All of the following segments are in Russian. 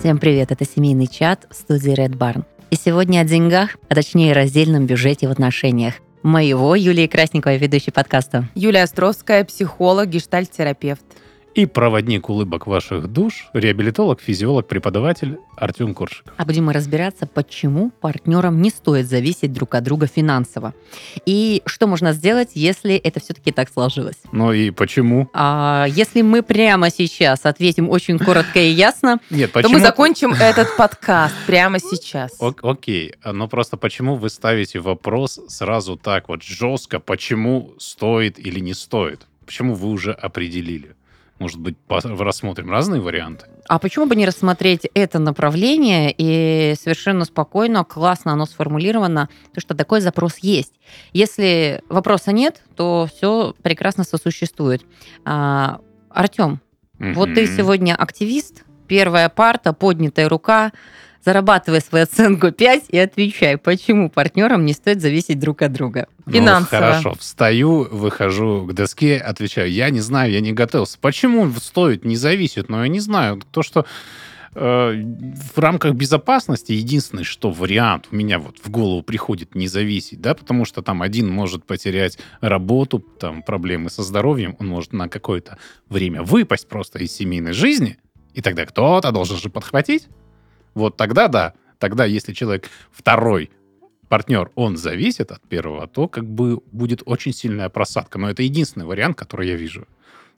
Всем привет, это семейный чат в студии Red Barn. И сегодня о деньгах, а точнее раздельном бюджете в отношениях. Моего, Юлии Красниковой, ведущей подкаста. Юлия Островская, психолог, гештальт-терапевт и проводник улыбок ваших душ, реабилитолог, физиолог, преподаватель Артем Коршиков. А будем мы разбираться, почему партнерам не стоит зависеть друг от друга финансово. И что можно сделать, если это все-таки так сложилось. Ну и почему? А, если мы прямо сейчас ответим очень коротко и ясно, Нет, то мы закончим этот подкаст прямо сейчас. Окей, но просто почему вы ставите вопрос сразу так вот жестко, почему стоит или не стоит? Почему вы уже определили? Может быть, рассмотрим разные варианты? А почему бы не рассмотреть это направление и совершенно спокойно, классно оно сформулировано, то что такой запрос есть. Если вопроса нет, то все прекрасно сосуществует. А, Артем, mm-hmm. вот ты сегодня активист, первая парта, поднятая рука, зарабатывай свою оценку 5 и отвечай, почему партнерам не стоит зависеть друг от друга. Ну, Финансово. хорошо, встаю, выхожу к доске, отвечаю, я не знаю, я не готовился. Почему стоит, не зависит, но я не знаю. То, что э, в рамках безопасности единственный, что вариант у меня вот в голову приходит не зависеть, да, потому что там один может потерять работу, там проблемы со здоровьем, он может на какое-то время выпасть просто из семейной жизни, и тогда кто-то должен же подхватить. Вот тогда да, тогда если человек второй партнер, он зависит от первого, то как бы будет очень сильная просадка. Но это единственный вариант, который я вижу.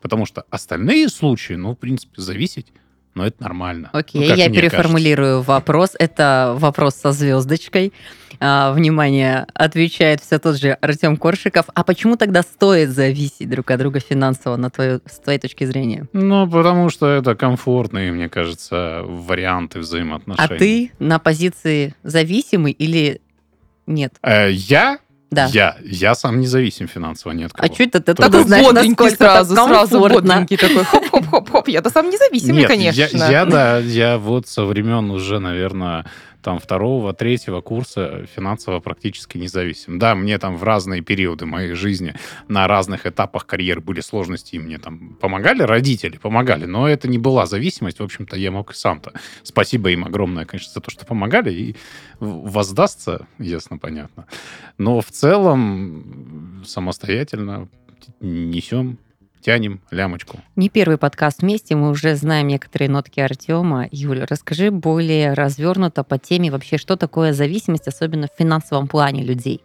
Потому что остальные случаи, ну, в принципе, зависеть но это нормально. Окей, ну, я переформулирую кажется. вопрос. Это вопрос со звездочкой. А, внимание, отвечает все тот же Артем Коршиков. А почему тогда стоит зависеть друг от друга финансово, на твою, с твоей точки зрения? Ну, потому что это комфортные, мне кажется, варианты взаимоотношений. А ты на позиции зависимый или нет? Э, я да. Я, я сам независим финансово, нет. А что это ты тогда знаешь, бодренький сразу, сразу бодренький такой, хоп-хоп-хоп-хоп, я-то сам независимый, нет, конечно. Я, я, да, я вот со времен уже, наверное, там второго, третьего курса финансово практически независим. Да, мне там в разные периоды моей жизни на разных этапах карьеры были сложности, и мне там помогали родители, помогали, но это не была зависимость, в общем-то, я мог и сам-то. Спасибо им огромное, конечно, за то, что помогали, и воздастся, ясно, понятно. Но в целом самостоятельно несем тянем лямочку. Не первый подкаст вместе, мы уже знаем некоторые нотки Артема. Юля, расскажи более развернуто по теме вообще, что такое зависимость, особенно в финансовом плане людей.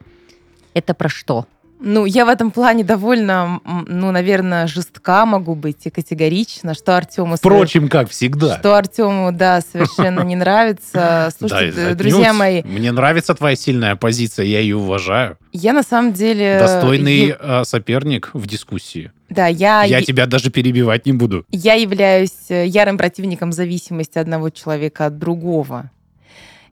Это про что? Ну, я в этом плане довольно, ну, наверное, жестка могу быть и категорично, что Артему... Впрочем, как всегда. Что Артему, да, совершенно не нравится. Слушайте, друзья мои... Мне нравится твоя сильная позиция, я ее уважаю. Я на самом деле... Достойный э, соперник в дискуссии. Да, я... Я тебя даже перебивать не буду. Я являюсь э, ярым противником зависимости одного человека от другого.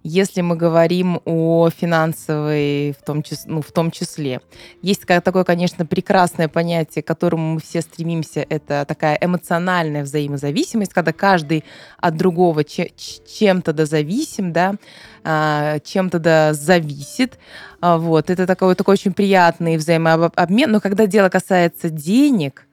Если мы говорим о финансовой в том, числе, ну, в том числе. Есть такое, конечно, прекрасное понятие, к которому мы все стремимся. Это такая эмоциональная взаимозависимость, когда каждый от другого чем-то дозависим, да, а, чем-то да зависит. А, вот. Это такой, такой очень приятный взаимообмен. Но когда дело касается денег,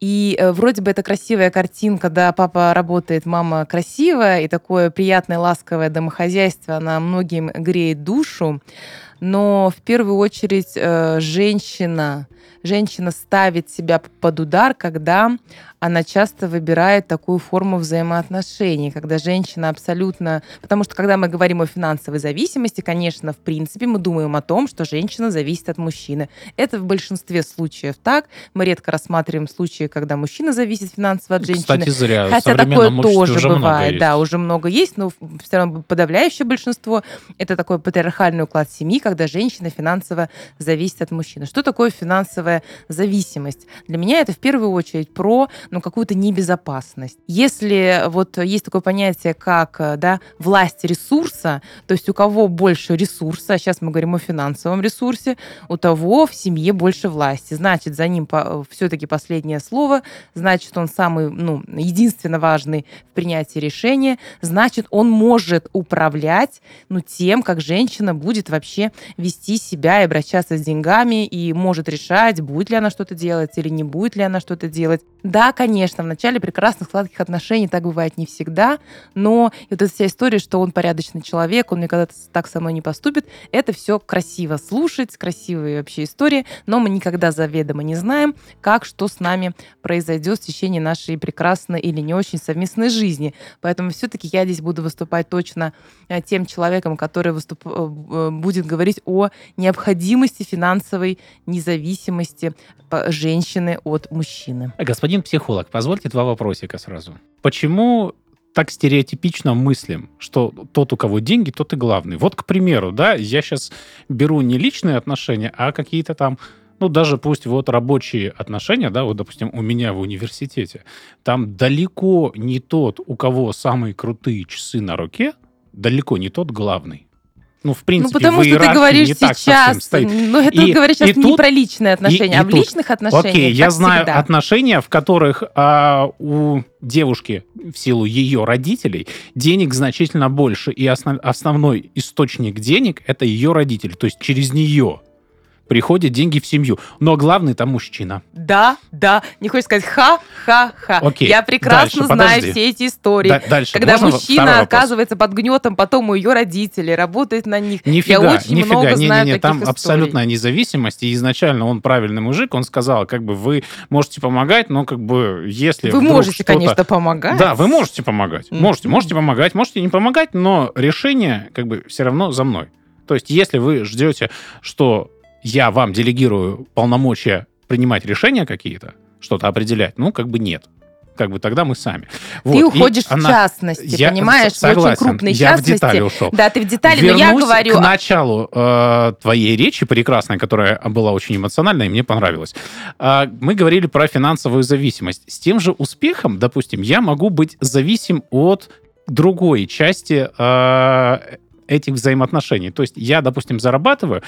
и э, вроде бы это красивая картинка, да, папа работает, мама красивая, и такое приятное, ласковое домохозяйство, она многим греет душу. Но в первую очередь э, женщина, женщина ставит себя под удар, когда она часто выбирает такую форму взаимоотношений, когда женщина абсолютно... Потому что когда мы говорим о финансовой зависимости, конечно, в принципе, мы думаем о том, что женщина зависит от мужчины. Это в большинстве случаев так. Мы редко рассматриваем случаи, когда мужчина зависит финансово от женщины. Кстати, зря. Хотя такое тоже уже бывает. Да, уже много есть, но все равно подавляющее большинство это такой патриархальный уклад семьи, когда женщина финансово зависит от мужчины. Что такое финансовая зависимость? Для меня это в первую очередь про ну, какую-то небезопасность. Если вот есть такое понятие, как да, власть ресурса, то есть у кого больше ресурса, сейчас мы говорим о финансовом ресурсе, у того в семье больше власти. Значит, за ним все-таки последнее слово, значит, он самый, ну, единственно важный в принятии решения, значит, он может управлять, ну, тем, как женщина будет вообще вести себя и обращаться с деньгами, и может решать, будет ли она что-то делать или не будет ли она что-то делать. Да, конечно, в начале прекрасных сладких отношений так бывает не всегда, но вот эта вся история, что он порядочный человек, он никогда так со мной не поступит, это все красиво слушать, красивые вообще истории, но мы никогда заведомо не знаем, как, что с нами произойдет в течение нашей прекрасной или не очень совместной жизни. Поэтому все-таки я здесь буду выступать точно э, тем человеком, который выступ... Э, э, будет говорить о необходимости финансовой независимости женщины от мужчины. Господин психолог, позвольте два вопросика сразу. Почему так стереотипично мыслим, что тот, у кого деньги, тот и главный. Вот, к примеру, да, я сейчас беру не личные отношения, а какие-то там ну, даже пусть вот рабочие отношения, да, вот, допустим, у меня в университете, там далеко не тот, у кого самые крутые часы на руке, далеко не тот главный. Ну, в принципе, ну, потому что ты говоришь сейчас, ну, это и, говоришь сейчас и не про личные отношения, и, а в тут, личных отношениях. Окей, я знаю всегда. отношения, в которых а, у девушки в силу ее родителей денег значительно больше, и основ, основной источник денег это ее родители, то есть через нее приходят деньги в семью. Но главный там мужчина. Да, да. Не хочешь сказать ха-ха-ха. Окей. Я прекрасно дальше, знаю подожди. все эти истории. Да, дальше. Когда Можно мужчина оказывается под гнетом, потом у ее родителей, работает на них. Нифига, Я очень нифига. много не, знаю не, не, Там историй. абсолютная независимость. И изначально он правильный мужик, он сказал, как бы вы можете помогать, но как бы если Вы можете, конечно, помогать. Да, вы можете помогать. Mm-hmm. Можете, можете помогать, можете не помогать, но решение как бы все равно за мной. То есть, если вы ждете, что я вам делегирую полномочия принимать решения какие-то, что-то определять, ну, как бы нет как бы тогда мы сами. Вот. Ты уходишь она... в частности, я понимаешь, согласен, в очень крупной я частности. в детали ушел. Да, ты в детали, Вернусь но я говорю... к началу э, твоей речи прекрасной, которая была очень эмоциональная, и мне понравилась. Э, мы говорили про финансовую зависимость. С тем же успехом, допустим, я могу быть зависим от другой части э, этих взаимоотношений. То есть я, допустим, зарабатываю,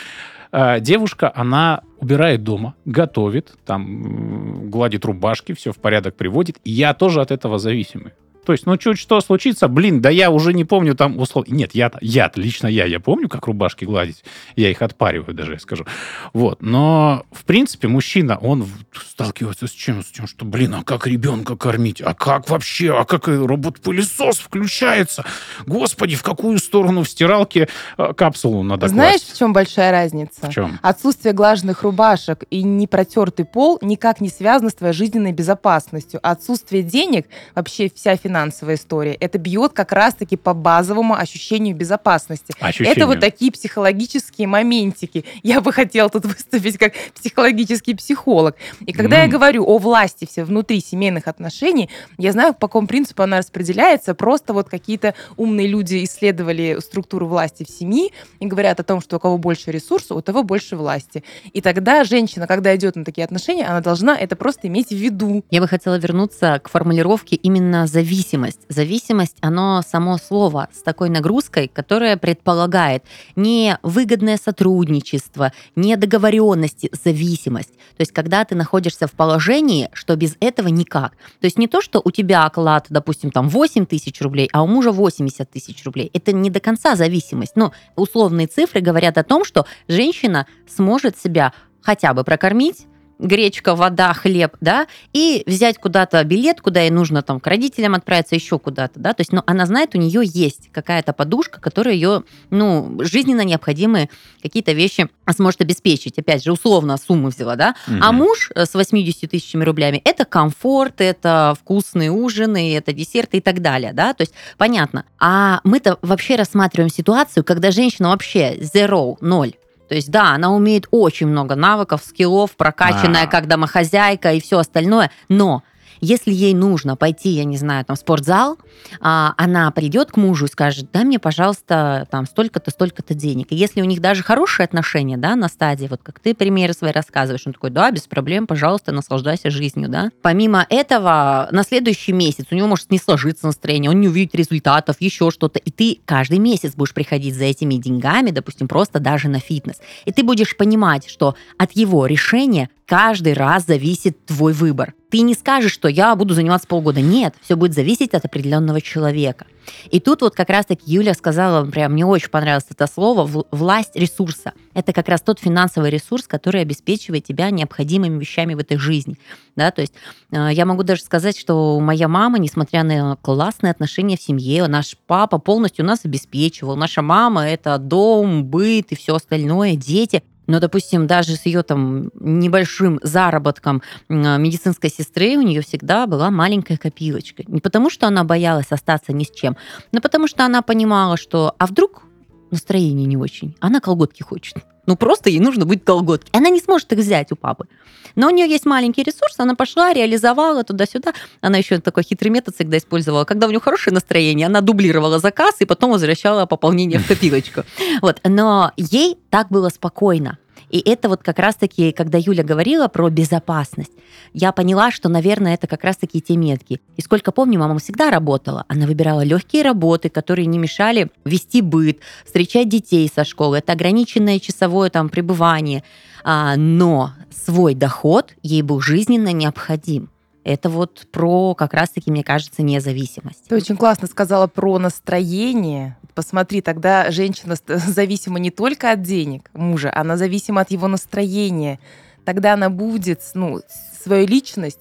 а, девушка, она убирает дома, готовит, там гладит рубашки, все в порядок приводит. И я тоже от этого зависимый. То есть, ну, чуть что случится, блин, да я уже не помню там условно. Нет, я, я лично я, я помню, как рубашки гладить. Я их отпариваю даже, я скажу. Вот. Но, в принципе, мужчина, он сталкивается с чем? С тем, что, блин, а как ребенка кормить? А как вообще? А как робот-пылесос включается? Господи, в какую сторону в стиралке э, капсулу надо Знаешь, класть? в чем большая разница? В чем? Отсутствие глаженных рубашек и непротертый пол никак не связано с твоей жизненной безопасностью. Отсутствие денег, вообще вся финансовая финансовая история. Это бьет как раз-таки по базовому ощущению безопасности. Ощущению. Это вот такие психологические моментики. Я бы хотела тут выступить как психологический психолог. И когда mm. я говорю о власти все внутри семейных отношений, я знаю, по какому принципу она распределяется. Просто вот какие-то умные люди исследовали структуру власти в семье и говорят о том, что у кого больше ресурсов, у того больше власти. И тогда женщина, когда идет на такие отношения, она должна это просто иметь в виду. Я бы хотела вернуться к формулировке именно зависимости зависимость. Зависимость, оно само слово с такой нагрузкой, которая предполагает не выгодное сотрудничество, не договоренности, зависимость. То есть когда ты находишься в положении, что без этого никак. То есть не то, что у тебя оклад, допустим, там 8 тысяч рублей, а у мужа 80 тысяч рублей. Это не до конца зависимость. Но условные цифры говорят о том, что женщина сможет себя хотя бы прокормить, гречка, вода, хлеб, да, и взять куда-то билет, куда ей нужно там к родителям отправиться, еще куда-то, да, то есть, ну, она знает, у нее есть какая-то подушка, которая ее, ну, жизненно необходимые какие-то вещи сможет обеспечить. Опять же, условно сумму взяла, да, угу. а муж э, с 80 тысячами рублями это комфорт, это вкусные ужины, это десерты и так далее, да, то есть, понятно. А мы-то вообще рассматриваем ситуацию, когда женщина вообще zero, ноль, то есть, да, она умеет очень много навыков, скиллов, прокачанная а. как домохозяйка и все остальное, но если ей нужно пойти, я не знаю, там, в спортзал, а, она придет к мужу и скажет, дай мне, пожалуйста, там, столько-то, столько-то денег. И если у них даже хорошие отношения, да, на стадии, вот как ты примеры свои рассказываешь, он такой, да, без проблем, пожалуйста, наслаждайся жизнью, да. Помимо этого, на следующий месяц у него может не сложиться настроение, он не увидит результатов, еще что-то, и ты каждый месяц будешь приходить за этими деньгами, допустим, просто даже на фитнес. И ты будешь понимать, что от его решения каждый раз зависит твой выбор. Ты не скажешь, что я буду заниматься полгода. Нет, все будет зависеть от определенного человека. И тут вот как раз-таки Юля сказала, прям мне очень понравилось это слово, власть ресурса. Это как раз тот финансовый ресурс, который обеспечивает тебя необходимыми вещами в этой жизни. Да, то есть э, я могу даже сказать, что моя мама, несмотря на классные отношения в семье, наш папа полностью нас обеспечивал. Наша мама – это дом, быт и все остальное, дети. Но, допустим, даже с ее там небольшим заработком медицинской сестры у нее всегда была маленькая копилочка. Не потому, что она боялась остаться ни с чем, но потому что она понимала, что а вдруг настроение не очень, она колготки хочет. Ну, просто ей нужно будет колготки. Она не сможет их взять у папы. Но у нее есть маленький ресурс, она пошла, реализовала туда-сюда. Она еще такой хитрый метод всегда использовала. Когда у нее хорошее настроение, она дублировала заказ и потом возвращала пополнение в копилочку. Вот. Но ей так было спокойно. И это вот как раз-таки, когда Юля говорила про безопасность, я поняла, что, наверное, это как раз-таки те метки. И сколько помню, мама всегда работала. Она выбирала легкие работы, которые не мешали вести быт, встречать детей со школы. Это ограниченное часовое там пребывание. А, но свой доход ей был жизненно необходим. Это вот про, как раз-таки, мне кажется, независимость. Ты очень классно сказала про настроение. Посмотри, тогда женщина зависима не только от денег мужа, она зависима от его настроения. Тогда она будет, ну, свою личность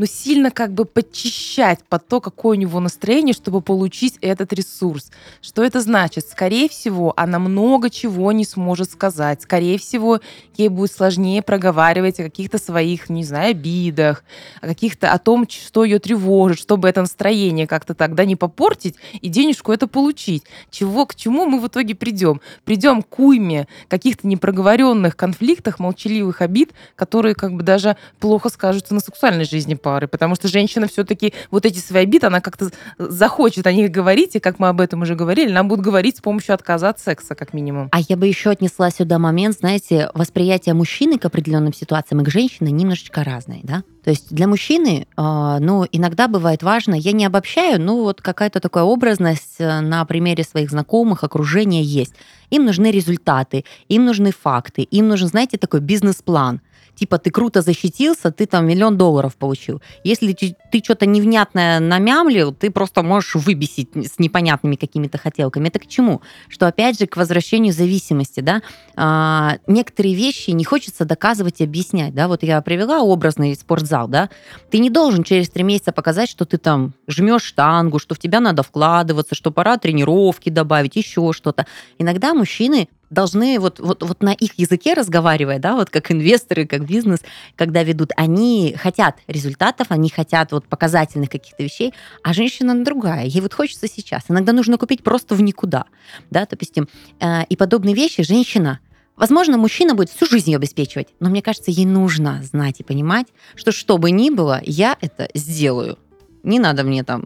но сильно как бы подчищать под то, какое у него настроение, чтобы получить этот ресурс. Что это значит? Скорее всего, она много чего не сможет сказать. Скорее всего, ей будет сложнее проговаривать о каких-то своих, не знаю, обидах, о каких-то, о том, что ее тревожит, чтобы это настроение как-то тогда не попортить и денежку это получить. Чего, к чему мы в итоге придем? Придем к уйме каких-то непроговоренных конфликтах, молчаливых обид, которые как бы даже плохо скажутся на сексуальной жизни пары, потому что женщина все-таки вот эти свои обиды, она как-то захочет о них говорить, и как мы об этом уже говорили, нам будут говорить с помощью отказа от секса, как минимум. А я бы еще отнесла сюда момент, знаете, восприятие мужчины к определенным ситуациям и к женщине немножечко разное, да? То есть для мужчины, а, ну, иногда бывает важно, я не обобщаю, но вот какая-то такая образность э, на примере своих знакомых, окружения есть. Им нужны результаты, им нужны факты, им нужен, знаете, такой бизнес-план типа ты круто защитился, ты там миллион долларов получил. Если ты, ты что-то невнятное намямлил, ты просто можешь выбесить с непонятными какими-то хотелками. Это к чему? Что опять же к возвращению зависимости, да, а, некоторые вещи не хочется доказывать и объяснять, да, вот я привела образный спортзал, да, ты не должен через три месяца показать, что ты там жмешь штангу, что в тебя надо вкладываться, что пора тренировки добавить, еще что-то. Иногда мужчины должны вот, вот, вот на их языке разговаривая, да, вот как инвесторы, как бизнес, когда ведут, они хотят результатов, они хотят вот показательных каких-то вещей, а женщина другая, ей вот хочется сейчас. Иногда нужно купить просто в никуда, да, допустим. Э, и подобные вещи женщина Возможно, мужчина будет всю жизнь ее обеспечивать, но мне кажется, ей нужно знать и понимать, что что бы ни было, я это сделаю. Не надо мне там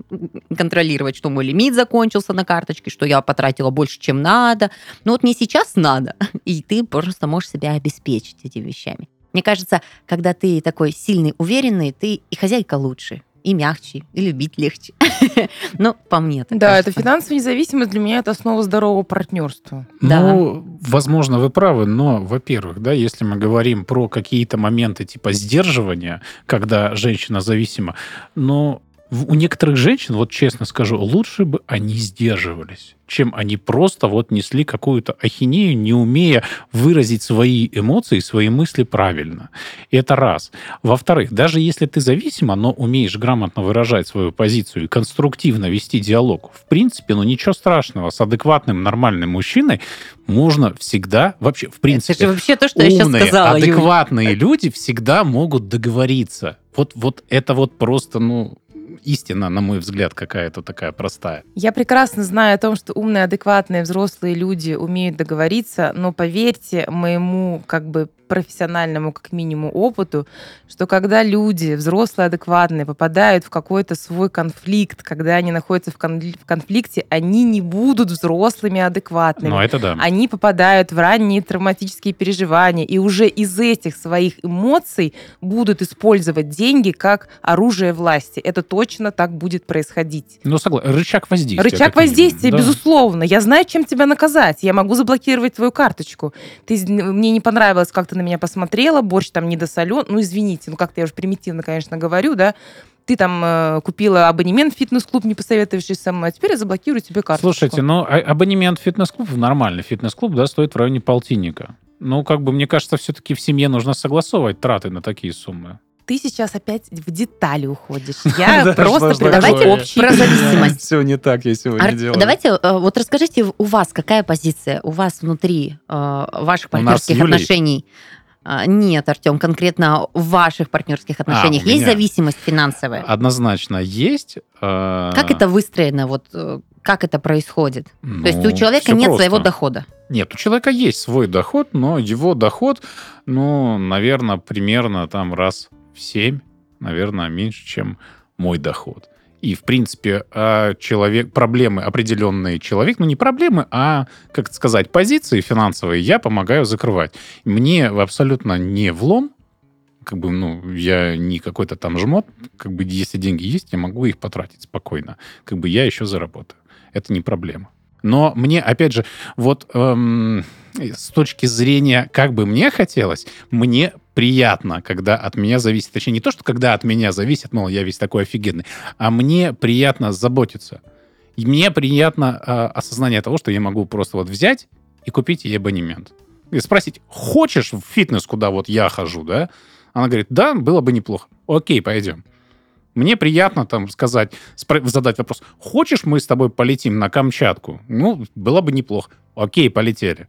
контролировать, что мой лимит закончился на карточке, что я потратила больше, чем надо. Но вот мне сейчас надо, и ты просто можешь себя обеспечить этими вещами. Мне кажется, когда ты такой сильный, уверенный, ты и хозяйка лучше, и мягче, и любить легче. Ну, по мне. Да, это финансовая независимость для меня это основа здорового партнерства. Ну, возможно, вы правы, но, во-первых, да, если мы говорим про какие-то моменты типа сдерживания, когда женщина зависима, но у некоторых женщин, вот честно скажу, лучше бы они сдерживались, чем они просто вот несли какую-то ахинею, не умея выразить свои эмоции, свои мысли правильно. Это раз. Во-вторых, даже если ты зависима, но умеешь грамотно выражать свою позицию и конструктивно вести диалог, в принципе, ну ничего страшного. С адекватным, нормальным мужчиной можно всегда, вообще, в принципе, это же вообще то, что умные, я сейчас сказала, адекватные Юль. люди всегда могут договориться. Вот, вот это вот просто, ну, истина, на мой взгляд, какая-то такая простая. Я прекрасно знаю о том, что умные, адекватные, взрослые люди умеют договориться, но поверьте моему как бы профессиональному, как минимум, опыту, что когда люди, взрослые, адекватные, попадают в какой-то свой конфликт, когда они находятся в, конфликте, они не будут взрослыми, адекватными. Ну, это да. Они попадают в ранние травматические переживания, и уже из этих своих эмоций будут использовать деньги как оружие власти. Это точно так будет происходить. Ну, согласен. Рычаг воздействия. Рычаг воздействия, да. безусловно. Я знаю, чем тебя наказать. Я могу заблокировать твою карточку. Ты, мне не понравилось, как ты на меня посмотрела, борщ там недосолен, ну, извините, ну, как-то я уже примитивно, конечно, говорю, да, ты там э, купила абонемент в фитнес-клуб, не посоветовавшись со мной, а теперь я заблокирую тебе карточку. Слушайте, ну, а- абонемент в фитнес-клуб, нормальный фитнес-клуб, да, стоит в районе полтинника. Ну, как бы, мне кажется, все-таки в семье нужно согласовывать траты на такие суммы. Ты сейчас опять в детали уходишь. Я просто общий Про зависимость. Все не так я сегодня делаю. Давайте, э, вот расскажите у вас, какая позиция у вас внутри э, ваших партнерских отношений? А, Нет, Артем, конкретно в ваших партнерских отношениях у есть зависимость финансовая? Однозначно есть. э, Как это выстроено? Вот как это происходит? То есть ну, у человека всё нет просто. своего дохода. Нет, у человека есть свой доход, но его доход, ну, наверное, примерно там раз в семь, наверное, меньше, чем мой доход. И, в принципе, а, человек, проблемы определенные человек, ну, не проблемы, а, как сказать, позиции финансовые я помогаю закрывать. Мне абсолютно не влом, как бы, ну, я не какой-то там жмот, как бы, если деньги есть, я могу их потратить спокойно. Как бы я еще заработаю. Это не проблема. Но мне, опять же, вот эм, с точки зрения, как бы мне хотелось, мне приятно, когда от меня зависит. Точнее, не то, что когда от меня зависит, мол, я весь такой офигенный, а мне приятно заботиться. И мне приятно э, осознание того, что я могу просто вот взять и купить ей абонемент. И спросить, хочешь в фитнес, куда вот я хожу, да? Она говорит, да, было бы неплохо. Окей, пойдем. Мне приятно там сказать, задать вопрос, хочешь мы с тобой полетим на Камчатку? Ну, было бы неплохо. Окей, полетели.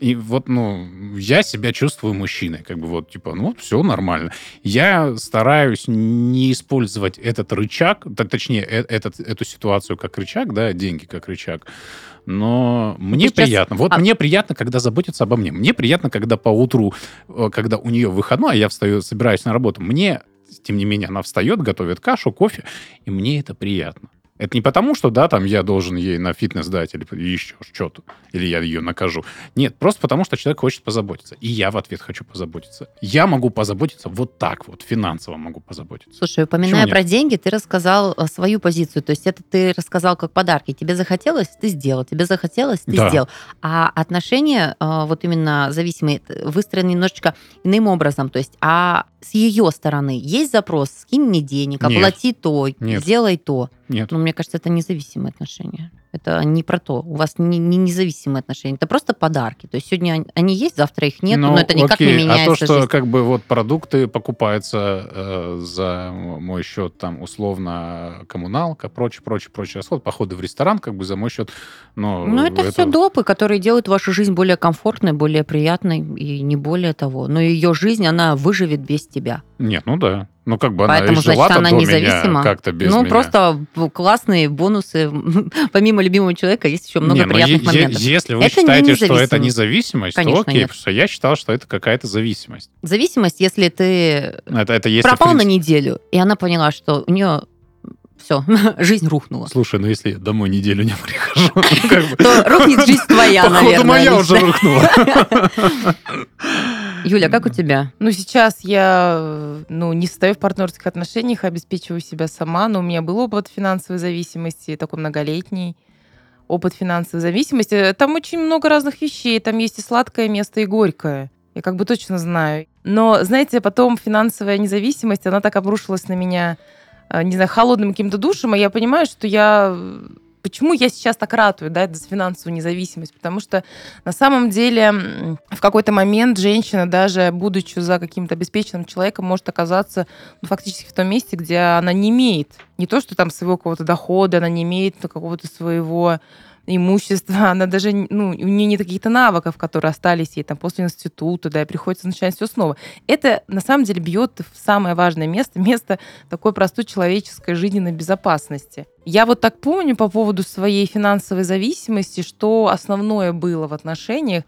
И вот, ну, я себя чувствую мужчиной. Как бы вот, типа, ну, все нормально. Я стараюсь не использовать этот рычаг, точнее, э- этот, эту ситуацию как рычаг, да, деньги как рычаг. Но мне сейчас- приятно. Вот а- мне приятно, когда заботятся обо мне. Мне приятно, когда по утру, э, когда у нее выходной, а я встаю, собираюсь на работу, мне, тем не менее, она встает, готовит кашу, кофе, и мне это приятно. Это не потому, что, да, там я должен ей на фитнес дать или еще что-то, или я ее накажу. Нет, просто потому, что человек хочет позаботиться. И я в ответ хочу позаботиться. Я могу позаботиться вот так вот, финансово могу позаботиться. Слушай, упоминая Почему про деньги, ты рассказал э, свою позицию. То есть это ты рассказал как подарки. Тебе захотелось, ты сделал. Тебе захотелось, ты Да. сделал. А отношения, э, вот именно зависимые, выстроены немножечко иным образом. То есть, а с ее стороны есть запрос, скинь мне денег, Нет. оплати то, Нет. сделай то. Нет. Но мне кажется, это независимые отношения. Это не про то. У вас не, не независимые отношения. Это просто подарки. То есть сегодня они- есть, завтра их нет, Ну, но это никак окей, не меняется А то, что жизнь. как бы вот продукты покупаются э, за мой счет, там, условно, коммуналка, прочее, прочее, прочее расход, походы в ресторан, как бы за мой счет. Но Ну, это, все допы, которые делают вашу жизнь более комфортной, более приятной, и не более того. Но ее жизнь, она выживет без тебя. Нет, ну да. Ну, как бы Поэтому, она и жила значит, она независима. как-то без ну, меня. просто классные бонусы. Помимо любимого человека есть еще много Не, ну, приятных моментов. Если вы Это считаете, что это независимость. Конечно, то окей, нет. потому что я считал, что это какая-то зависимость. Зависимость, если ты Это, это если, пропал на принципе- неделю, и она поняла, что у нее все, жизнь рухнула. Слушай, ну если я домой неделю не прихожу, ну. То рухнет жизнь твоя, Походу, наверное. моя лично. уже рухнула. Юля, как у тебя? Ну, сейчас я э, ну, не стою в партнерских отношениях, обеспечиваю себя сама, но у меня был опыт финансовой зависимости, такой многолетний опыт финансовой зависимости. Э, Там очень много разных вещей, там есть и сладкое место, и горькое. Я как бы точно знаю. Но, знаете, потом финансовая независимость, она так обрушилась на меня, э, не знаю, холодным каким-то душем, и я понимаю, что я... Почему я сейчас так ратую, да, за финансовую независимость? Потому что на самом деле в какой-то момент женщина, даже будучи за каким-то обеспеченным человеком, может оказаться ну, фактически в том месте, где она не имеет не то, что там своего какого-то дохода, она не имеет какого-то своего имущества, она даже, ну, у нее нет каких-то навыков, которые остались ей там после института, да, и приходится начинать все снова. Это на самом деле бьет в самое важное место, место такой простой человеческой жизненной безопасности. Я вот так помню по поводу своей финансовой зависимости, что основное было в отношениях.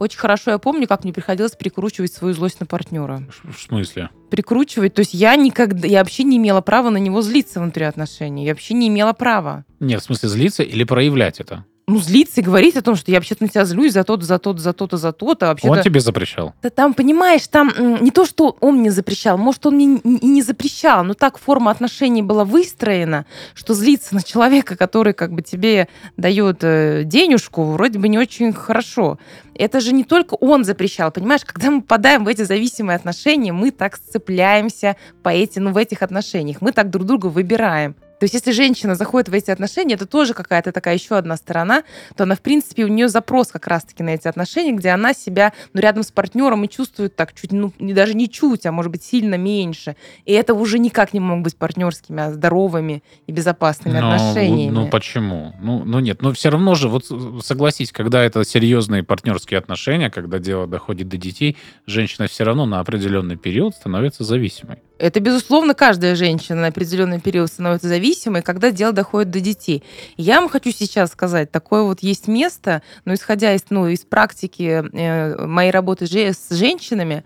Очень хорошо я помню, как мне приходилось прикручивать свою злость на партнера. В смысле? Прикручивать, то есть я никогда, я вообще не имела права на него злиться внутри отношений, я вообще не имела права. Нет, в смысле злиться или проявлять это? Ну, злиться и говорить о том, что я вообще-то на тебя злюсь за то-то, за то-то, за то-то, за то-то. А. Он тебе запрещал? Да там, понимаешь, там не то, что он мне запрещал, может, он мне и не запрещал, но так форма отношений была выстроена, что злиться на человека, который как бы тебе дает э, денежку, вроде бы не очень хорошо. Это же не только он запрещал, понимаешь, когда мы попадаем в эти зависимые отношения, мы так сцепляемся по эти, ну, в этих отношениях, мы так друг друга выбираем. То есть если женщина заходит в эти отношения, это тоже какая-то такая еще одна сторона, то она, в принципе, у нее запрос как раз-таки на эти отношения, где она себя ну, рядом с партнером и чувствует так чуть, ну, даже не чуть, а может быть сильно меньше. И это уже никак не могут быть партнерскими, а здоровыми и безопасными но, отношениями. Ну почему? Ну, ну нет, но все равно же, вот согласись, когда это серьезные партнерские отношения, когда дело доходит до детей, женщина все равно на определенный период становится зависимой. Это, безусловно, каждая женщина на определенный период становится зависимой, когда дело доходит до детей. Я вам хочу сейчас сказать, такое вот есть место, но исходя из, ну, из практики э, моей работы с женщинами,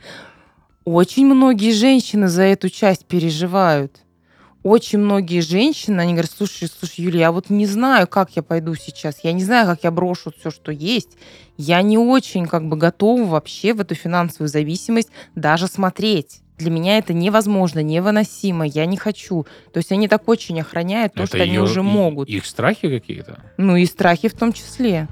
очень многие женщины за эту часть переживают. Очень многие женщины, они говорят, слушай, слушай, Юля, я вот не знаю, как я пойду сейчас, я не знаю, как я брошу все, что есть. Я не очень как бы готова вообще в эту финансовую зависимость даже смотреть для меня это невозможно, невыносимо, я не хочу. То есть они так очень охраняют то, это что ее, они уже могут. Их страхи какие-то? Ну и страхи в том числе.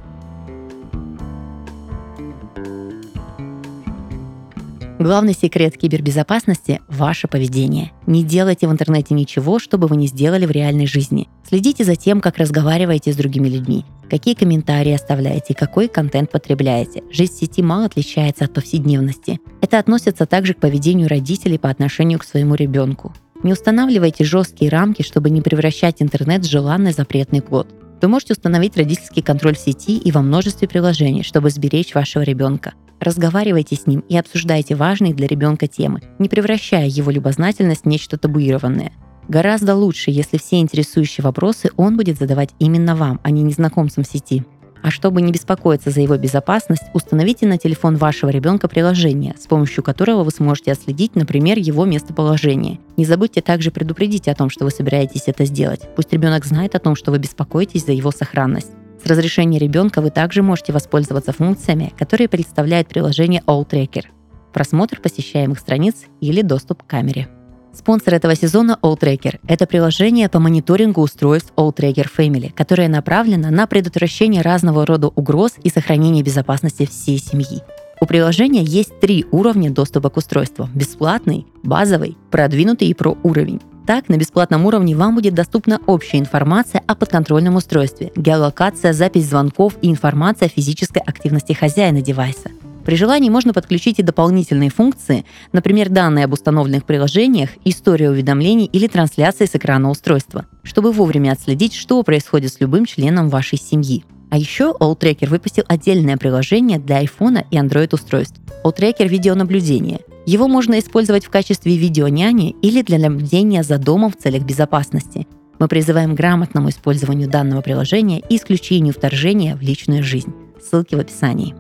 Главный секрет кибербезопасности – ваше поведение. Не делайте в интернете ничего, чтобы вы не сделали в реальной жизни. Следите за тем, как разговариваете с другими людьми, какие комментарии оставляете, какой контент потребляете. Жизнь в сети мало отличается от повседневности. Это относится также к поведению родителей по отношению к своему ребенку. Не устанавливайте жесткие рамки, чтобы не превращать интернет в желанный запретный плод. Вы можете установить родительский контроль в сети и во множестве приложений, чтобы сберечь вашего ребенка. Разговаривайте с ним и обсуждайте важные для ребенка темы, не превращая его любознательность в нечто табуированное. Гораздо лучше, если все интересующие вопросы он будет задавать именно вам, а не незнакомцам в сети. А чтобы не беспокоиться за его безопасность, установите на телефон вашего ребенка приложение, с помощью которого вы сможете отследить, например, его местоположение. Не забудьте также предупредить о том, что вы собираетесь это сделать. Пусть ребенок знает о том, что вы беспокоитесь за его сохранность. С разрешения ребенка вы также можете воспользоваться функциями, которые представляет приложение AllTracker. Просмотр посещаемых страниц или доступ к камере. Спонсор этого сезона AllTracker – это приложение по мониторингу устройств AllTracker Family, которое направлено на предотвращение разного рода угроз и сохранение безопасности всей семьи. У приложения есть три уровня доступа к устройству – бесплатный, базовый, продвинутый и про уровень. Так, на бесплатном уровне вам будет доступна общая информация о подконтрольном устройстве, геолокация, запись звонков и информация о физической активности хозяина девайса. При желании можно подключить и дополнительные функции, например, данные об установленных приложениях, история уведомлений или трансляции с экрана устройства, чтобы вовремя отследить, что происходит с любым членом вашей семьи. А еще AllTracker выпустил отдельное приложение для iPhone и Android устройств. AllTracker видеонаблюдение – его можно использовать в качестве видеоняни или для наблюдения за домом в целях безопасности. Мы призываем к грамотному использованию данного приложения и исключению вторжения в личную жизнь. Ссылки в описании.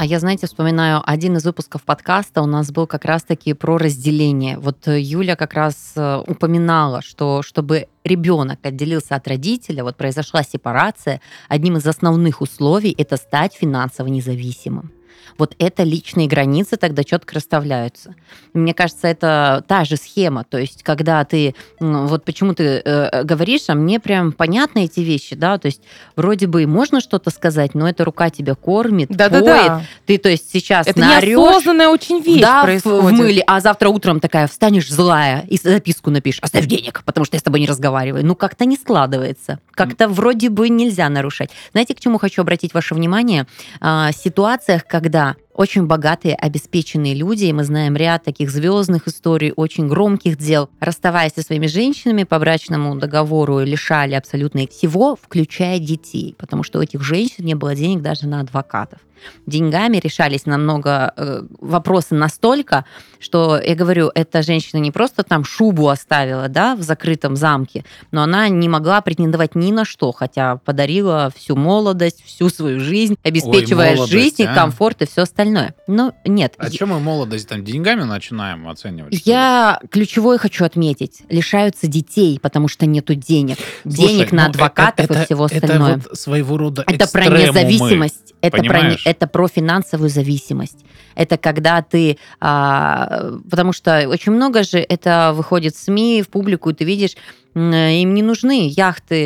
А я, знаете, вспоминаю один из выпусков подкаста у нас был как раз-таки про разделение. Вот э, Юля как раз э, упоминала, что чтобы ребенок отделился от родителя, вот произошла сепарация, одним из основных условий это стать финансово независимым вот это личные границы тогда четко расставляются. Мне кажется, это та же схема, то есть когда ты, вот почему ты э, говоришь, а мне прям понятны эти вещи, да, то есть вроде бы можно что-то сказать, но эта рука тебя кормит, да, поет, да, да. ты, то есть сейчас это наорешь, неосознанная очень вещь да, происходит. в мыле, а завтра утром такая встанешь злая и записку напишешь, оставь денег, потому что я с тобой не разговариваю. Ну, как-то не складывается, как-то вроде бы нельзя нарушать. Знаете, к чему хочу обратить ваше внимание? А, ситуациях, когда да, очень богатые, обеспеченные люди, и мы знаем ряд таких звездных историй, очень громких дел, расставаясь со своими женщинами по брачному договору, лишали абсолютно всего, включая детей, потому что у этих женщин не было денег даже на адвокатов деньгами решались намного э, вопросы настолько, что я говорю, эта женщина не просто там шубу оставила, да, в закрытом замке, но она не могла претендовать ни на что, хотя подарила всю молодость, всю свою жизнь, обеспечивая Ой, молодость, жизнь и а? комфорт и все остальное. Остальное. Но нет. А чем мы молодость там деньгами начинаем оценивать? что ли? Я ключевой хочу отметить. Лишаются детей, потому что нету денег. Слушай, денег на ну, э- адвокатов это- и всего это остальное. вот своего рода Это про независимость, это про, это про финансовую зависимость. Это когда ты, а, потому что очень много же это выходит в СМИ, в публику, и ты видишь, им не нужны яхты,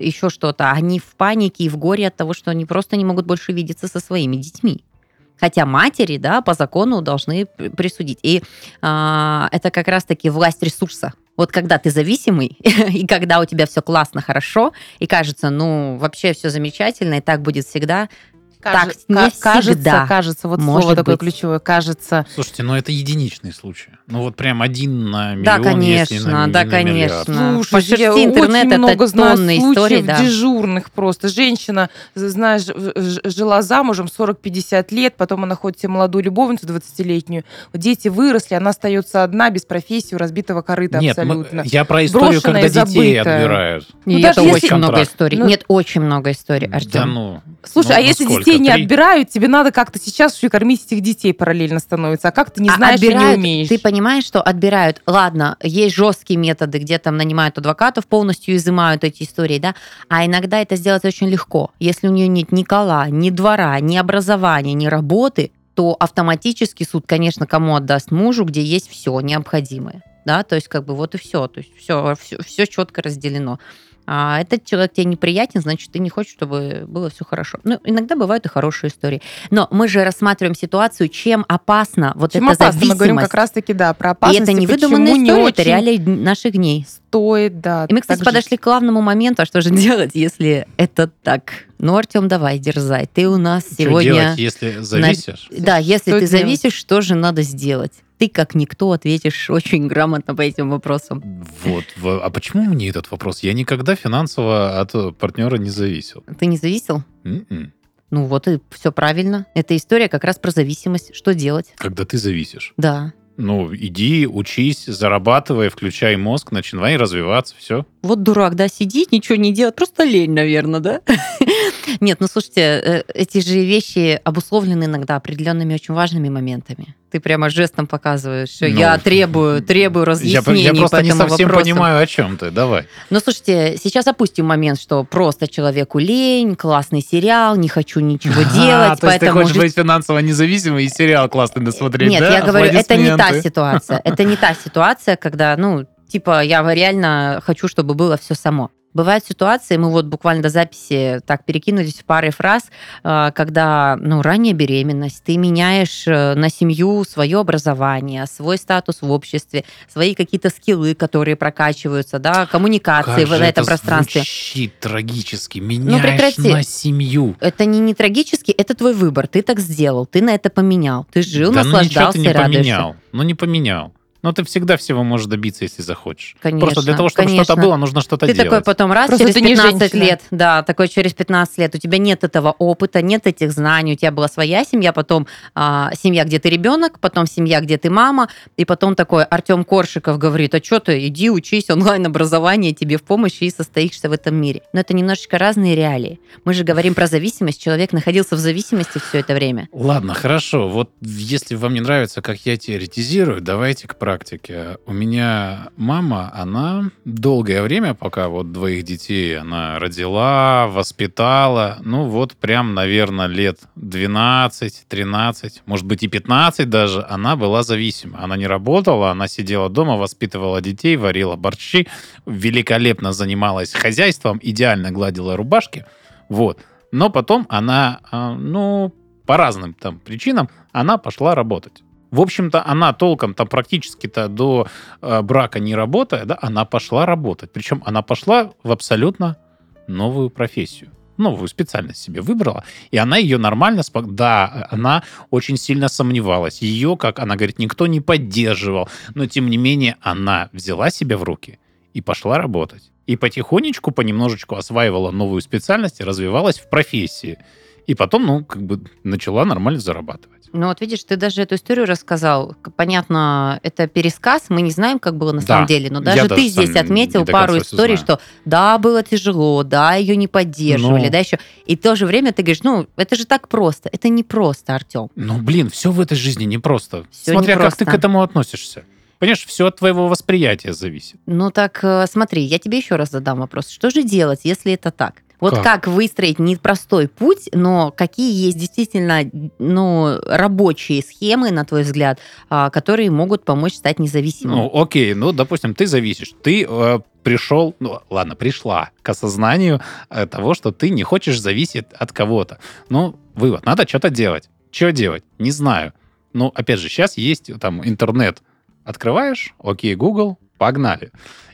еще что-то. Они в панике и в горе от того, что они просто не могут больше видеться со своими детьми. Хотя матери, да, по закону должны присудить. И а, это как раз-таки власть ресурса. Вот когда ты зависимый, и когда у тебя все классно, хорошо, и кажется, ну, вообще все замечательно, и так будет всегда, Так не ка- кажется, всегда. кажется, вот Может слово такое быть. ключевое, кажется. Слушайте, ну это единичный случай. Ну вот прям один на миллион, Да, если конечно, на, да, на миллиард. конечно. Слушай, Пошерсти я интернет, очень это много знаю историй, да. дежурных просто. Женщина, знаешь, жила замужем 40-50 лет, потом она ходит себе молодую любовницу 20-летнюю. Дети выросли, она остается одна, без профессии, у разбитого корыта Нет, мы- абсолютно. я про историю, Брошенная когда детей забытая. отбирают. Ну, это даже если- очень много историй. Ну- Нет, очень много историй, Да Артем. ну. Слушай, ну, а ну если сколько? Детей не Три? отбирают, тебе надо как-то сейчас еще и кормить этих детей параллельно становится. А как ты не А знаешь и не отбирают- умеешь? Ты понимаешь, что отбирают. Ладно, есть жесткие методы, где там нанимают адвокатов, полностью изымают эти истории, да. А иногда это сделать очень легко. Если у нее нет ни кола, ни двора, ни образования, ни работы, то автоматически суд, конечно, кому отдаст мужу, где есть все необходимое. Да, то есть как бы вот и все, то есть все, все, все четко разделено. А этот человек тебе неприятен, значит, ты не хочешь, чтобы было все хорошо. Ну, иногда бывают и хорошие истории. Но мы же рассматриваем ситуацию, чем опасно вот Чем эта опасно? Мы говорим зависимость. как раз-таки, да, про И опасность. это не выдуманная история, не это реалии наших дней. стоит, да. И мы, кстати, подошли жить. к главному моменту, а что же делать, если это так? Ну, Артем, давай, дерзай. Ты у нас Что сегодня... делать, если зависишь? Да, если Что ты делать? зависишь, что же надо сделать? Ты, как никто, ответишь очень грамотно по этим вопросам. Вот. А почему мне этот вопрос? Я никогда финансово от партнера не зависел. Ты не зависел? М-м. Ну вот и все правильно. Эта история как раз про зависимость. Что делать? Когда ты зависишь. Да. Ну, иди, учись, зарабатывай, включай мозг, начинай развиваться, все. Вот дурак, да, сидит, ничего не делает, просто лень, наверное, да? Нет, ну слушайте, э, эти же вещи обусловлены иногда определенными очень важными моментами. Ты прямо жестом показываешь, что Ну, я требую, требую Я, разъяснений я просто по не этому совсем вопросу. понимаю, о чем ты. Давай. Ну, слушайте, сейчас опустим момент, что просто человеку лень, классный сериал, не хочу ничего делать, поэтому... жи- финансово независимый и сериал классный досмотреть, Нет, я говорю, это не та ситуация. Это не та ситуация, когда, ну, типа, я реально хочу, чтобы было все само. Бывают ситуации, мы вот буквально до записи так перекинулись в пары фраз, э, когда, ну, ранняя беременность, ты меняешь э, на семью свое образование, свой статус в обществе, свои какие-то скиллы, которые прокачиваются, да, коммуникации в этом пространстве. звучит трагически. Меняешь прекрати. на семью. Это не, не трагически, это твой выбор. Ты так сделал, ты на это поменял. Ты жил, да ну ничего наслаждался ты и не радуешься. поменял. Ну не поменял. Но ты всегда всего можешь добиться, если захочешь. Конечно, Просто для того, чтобы конечно. что-то было, нужно что-то Ты делать. такой потом раз Просто через ты не 15 женщина. лет, да, такой через 15 лет, у тебя нет этого опыта, нет этих знаний, у тебя была своя семья, потом а, семья, где ты ребенок, потом семья, где ты мама, и потом такой Артем Коршиков говорит, а что ты, иди учись, онлайн-образование тебе в помощь и состоишься в этом мире. Но это немножечко разные реалии. Мы же говорим про зависимость, человек находился в зависимости все это время. Ладно, хорошо. Вот если вам не нравится, как я теоретизирую, давайте к практике. У меня мама, она долгое время, пока вот двоих детей она родила, воспитала, ну вот прям, наверное, лет 12, 13, может быть и 15 даже, она была зависима. Она не работала, она сидела дома, воспитывала детей, варила борщи, великолепно занималась хозяйством, идеально гладила рубашки. Вот. Но потом она, а, ну, по разным там причинам, она пошла работать. В общем-то, она толком там практически-то до э, брака не работая, да, она пошла работать. Причем она пошла в абсолютно новую профессию. Новую специальность себе выбрала. И она ее нормально... спок- Да, она очень сильно сомневалась. Ее, как она говорит, никто не поддерживал. Но, тем не менее, она взяла себя в руки и пошла работать. И потихонечку, понемножечку осваивала новую специальность и развивалась в профессии. И потом, ну, как бы начала нормально зарабатывать. Ну вот видишь, ты даже эту историю рассказал. Понятно, это пересказ, мы не знаем, как было на Да, самом деле, но я даже даже ты здесь отметил пару историй, знаю. что да, было тяжело, да, ее не поддерживали, Ну. да, еще. И в то же время ты говоришь, ну, это же так просто. Это не просто, Артем. Ну, блин, все в этой жизни непросто. Всё Смотря как ты непросто. к этому относишься. Понимаешь, все от твоего восприятия зависит. Ну так э, смотри, я тебе еще раз задам вопрос. Что же делать, если это так? Вот Как? как, выстроить непростой путь, но какие есть действительно ну, рабочие схемы, на твой взгляд, а, которые могут помочь стать независимым? Ну, окей, ну, допустим, ты зависишь. Ты э, пришел, ну, ладно, пришла к осознанию э, того, что ты не хочешь зависеть от кого-то. Ну, вывод, надо что-то делать. Что делать? Не знаю. Ну, опять же, сейчас есть там интернет. Открываешь, окей, Google, погнали.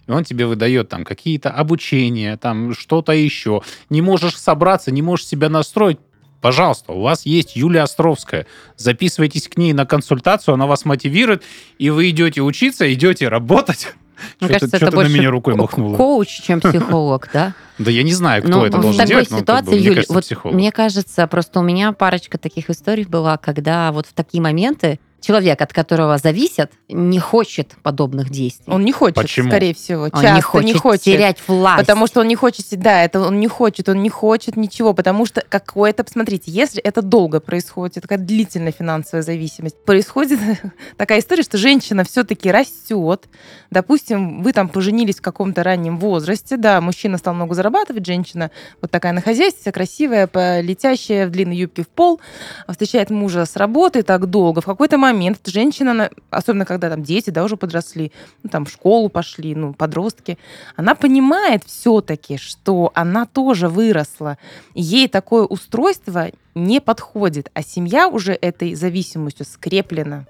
И он тебе выдает там какие-то обучения, там что-то еще. Не можешь собраться, не можешь себя настроить. Пожалуйста, у вас есть Юлия Островская. Записывайтесь к ней на консультацию, она вас мотивирует, и вы идете учиться, идете работать. Мне кажется, это ты на больше меня рукой ко- махнула? коуч, чем психолог, да? Да я не знаю, кто Ну, это в должен такой делать, как бы, ситуации, Юль, вот мне кажется, просто у меня парочка таких историй была, когда вот в такие моменты человек, от которого зависят, не хочет подобных действий. Он не хочет, Почему? скорее всего. Он Часто не хочет, не хочет. терять власть. Потому что он не хочет, да, это он не хочет, он не хочет ничего, потому что какое-то, посмотрите, если это долго происходит, такая длительная финансовая зависимость, происходит такая история, что женщина все-таки растет, допустим, вы там поженились в каком-то раннем возрасте, да, мужчина стал много зарабатывать, женщина вот такая на хозяйстве, красивая, летящая в длинной юбке в пол, встречает мужа с работы так долго, в какой-то момент эта женщина, особенно когда там дети, да, уже подросли, ну, там в школу пошли, ну, подростки, она понимает все-таки, что она тоже выросла. Ей такое устройство не подходит, а семья уже этой зависимостью скреплена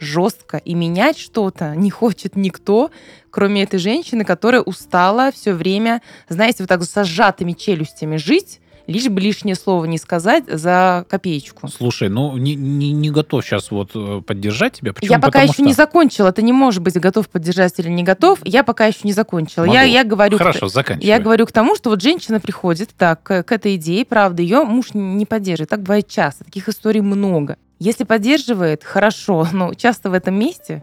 жестко, и менять что-то не хочет никто, кроме этой женщины, которая устала все время, знаете, вот так со сжатыми челюстями жить, лишь бы лишнее слово не сказать за копеечку. Слушай, ну не, не, не готов сейчас вот э, поддержать тебя. Почему? Я пока Потому еще не что- закончила. Ты не можешь быть готов поддержать или не готов. Я пока еще не закончила. Я, Могу. я говорю, к- Хорошо, заканчивай. я говорю к тому, что вот женщина приходит так, к, к этой идее, правда, ее муж не поддерживает. Так бывает часто. Таких историй много. Если поддерживает, хорошо, но часто в этом месте,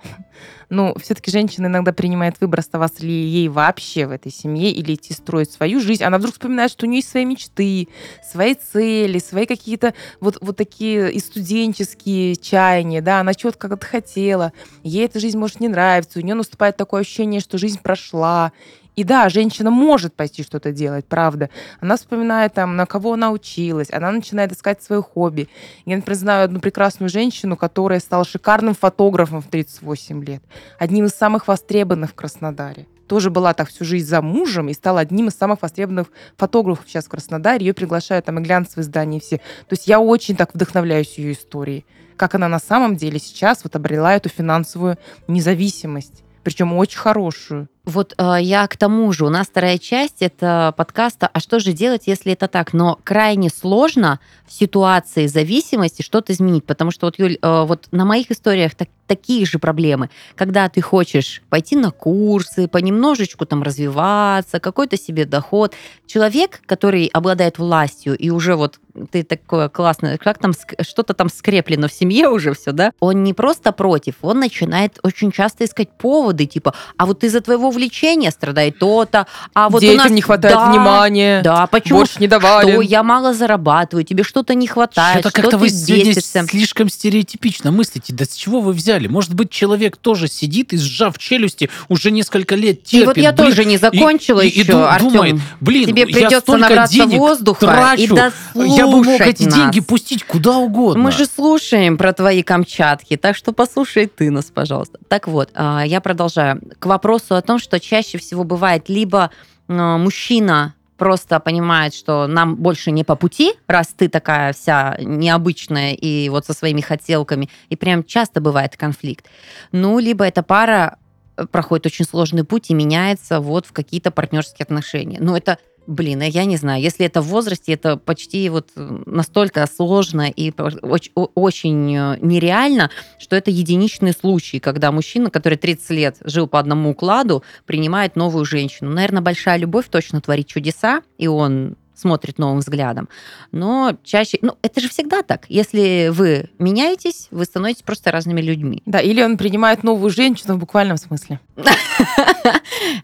ну, все-таки женщина иногда принимает выбор, оставаться ли ей вообще в этой семье или идти строить свою жизнь. Она вдруг вспоминает, что у нее есть свои мечты, свои цели, свои какие-то вот, вот такие и студенческие чаяния, да, она чего-то как-то хотела, ей эта жизнь может не нравиться, у нее наступает такое ощущение, что жизнь прошла, и да, женщина может пойти что-то делать, правда. Она вспоминает там, на кого она училась, она начинает искать свое хобби. Я, например, знаю одну прекрасную женщину, которая стала шикарным фотографом в 38 лет, одним из самых востребованных в Краснодаре. Тоже была так всю жизнь за мужем и стала одним из самых востребованных фотографов сейчас в Краснодаре. Ее приглашают там и глянцевые издания все. То есть я очень так вдохновляюсь ее историей. Как она на самом деле сейчас вот обрела эту финансовую независимость. Причем очень хорошую. Вот э, я к тому же, у нас вторая часть это подкаста «А что же делать, если это так?». Но крайне сложно в ситуации зависимости что-то изменить, потому что вот, Юль, э, вот на моих историях так- такие же проблемы. Когда ты хочешь пойти на курсы, понемножечку там развиваться, какой-то себе доход. Человек, который обладает властью, и уже вот ты такое классное, как там, что-то там скреплено в семье уже все, да? Он не просто против, он начинает очень часто искать поводы, типа, а вот из-за твоего влечения страдает то-то, а вот Детям у нас... не хватает Да, внимания. Да, почему? Борщ не давали. Что я мало зарабатываю, тебе что-то не хватает, Что-то что как-то вы бесишься. слишком стереотипично мыслите. Да с чего вы взяли? Может быть, человек тоже сидит и, сжав челюсти, уже несколько лет терпит. И вот я блин, тоже не закончила и- и еще, ду- Артем. думает, блин, Тебе я придется столько набраться денег воздуха и трачу, я бы мог эти нас. деньги пустить куда угодно. Мы же слушаем про твои Камчатки, так что послушай ты нас, пожалуйста. Так вот, а, я продолжаю. К вопросу о том, что чаще всего бывает либо а, мужчина просто понимает, что нам больше не по пути, раз ты такая вся необычная и вот со своими хотелками, и прям часто бывает конфликт. Ну, либо эта пара э, проходит очень сложный путь и меняется вот в какие-то партнерские отношения. Но это Блин, а я не знаю, если это в возрасте, это почти вот э, настолько сложно и очень, очень э, нереально, что это единичный случай, когда мужчина, который 30 лет жил по одному укладу, принимает новую женщину. Наверное, большая любовь точно творит чудеса, и он смотрит новым взглядом. Но чаще... Ну, это же всегда так. Если вы меняетесь, вы становитесь просто разными людьми. Да, или он принимает новую женщину в буквальном смысле.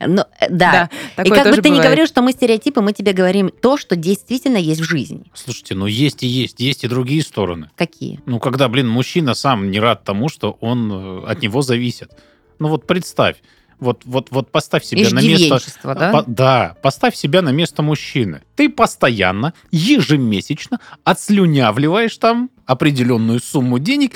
Ну, Да. И такое как бы ты не бывает. говорил, что мы стереотипы, мы тебе говорим то, что действительно есть в жизни. Слушайте, ну есть и есть, есть и другие стороны. Какие? Ну, когда, блин, мужчина сам не рад тому, что он э, от него зависит. Ну вот представь, вот, вот, вот поставь себя на место... Да? По- да, поставь себя на место мужчины. Ты постоянно, ежемесячно отслюнявливаешь там определенную сумму денег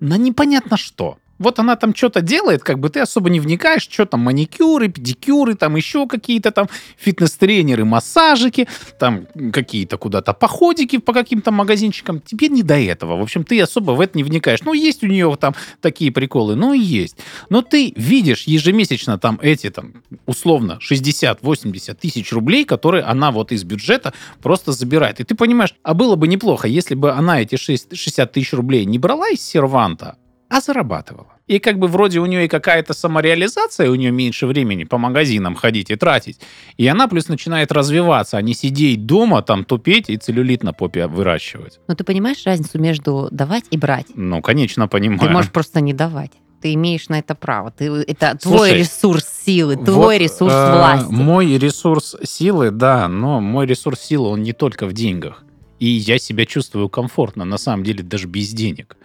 на непонятно что. Вот она там что-то делает, как бы ты особо не вникаешь, что там маникюры, педикюры, там еще какие-то там фитнес-тренеры, массажики, там какие-то куда-то походики по каким-то магазинчикам. Тебе не до этого. В общем, ты особо в это не вникаешь. Ну, есть у нее там такие приколы, ну есть. Но ты видишь ежемесячно там эти там условно 60-80 тысяч рублей, которые она вот из бюджета просто забирает. И ты понимаешь, а было бы неплохо, если бы она эти 6 60 тысяч рублей не брала из серванта, а зарабатывала. И как бы вроде у нее и какая-то самореализация, у нее меньше времени по магазинам ходить и тратить. И она плюс начинает развиваться, а не сидеть дома, там тупеть и целлюлит на попе выращивать. Но ты понимаешь разницу между давать и брать? Ну, конечно, понимаю. Ты можешь просто не давать. Ты имеешь на это право. Ты, это твой Слушай, ресурс силы, Вот, твой ресурс э, власти. Мой ресурс силы, да, но мой ресурс силы, он не только в деньгах. И я себя чувствую комфортно, на самом деле, даже без денег.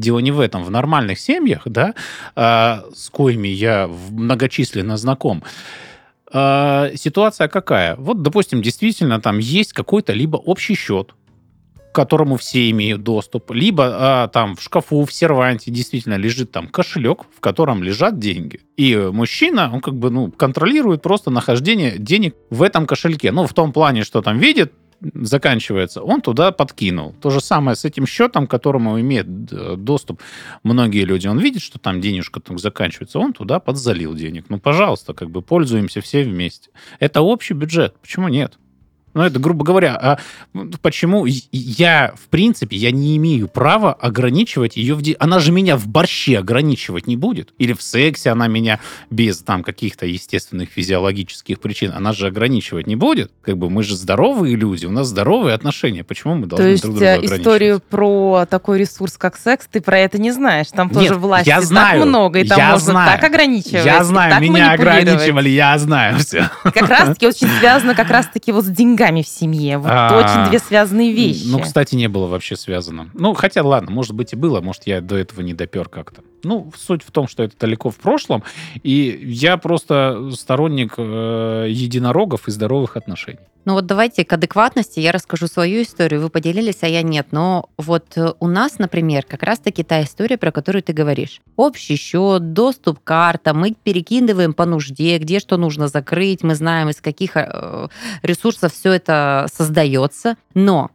Дело не в этом. В нормальных семьях, да, а, с коими я многочисленно знаком, а, ситуация какая? Вот, допустим, действительно там есть какой-то либо общий счет, к которому все имеют доступ, либо а, там в шкафу, в серванте действительно лежит там кошелек, в котором лежат деньги. И мужчина, он как бы, ну, контролирует просто нахождение денег в этом кошельке. Ну, в том плане, что там видит, заканчивается, он туда подкинул. То же самое с этим счетом, к которому имеют э, доступ многие люди. Он видит, что там денежка там заканчивается, он туда подзалил денег. Ну, пожалуйста, как бы пользуемся все вместе. Это общий бюджет. Почему нет? Ну, это, грубо говоря, а почему я, в принципе, я не имею права ограничивать ее в... де- Она же меня в борще ограничивать не будет. Или в сексе она меня без там каких-то естественных физиологических причин, она же ограничивать не будет. Как бы мы же здоровые люди, у нас здоровые отношения. Почему мы То должны есть друг друга э, ограничивать? историю про такой ресурс, как секс, ты про это не знаешь. Там тоже Нет, власти я знаю, так много, и там я можно знаю. так ограничивать. Я знаю, так меня ограничивали, я знаю все. Как раз-таки очень связано как раз-таки вот с деньгами в семье. Вот А, очень две связанные вещи. Ну, кстати, не было вообще связано. Ну, хотя, ладно, может быть и было, может, я до этого не допер как-то. Ну, суть в том, что это далеко в прошлом, и я просто сторонник э, единорогов и здоровых отношений. Ну вот давайте к адекватности я расскажу свою историю. Вы поделились, а я нет. Но вот э, у нас, например, как раз-таки та история, про которую ты говоришь. Общий счет, доступ к картам, мы перекидываем по нужде, где что нужно закрыть, мы знаем, из каких э, ресурсов все это создается. Но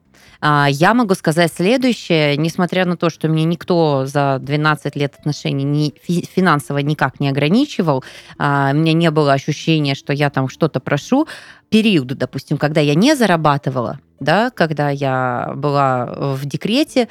я могу сказать следующее, несмотря на то, что мне никто за 12 лет отношений ни, фи- финансово никак не ограничивал, а, у меня не было ощущения, что я там что-то прошу, периоды, допустим, когда я не зарабатывала, да, когда я была в декрете,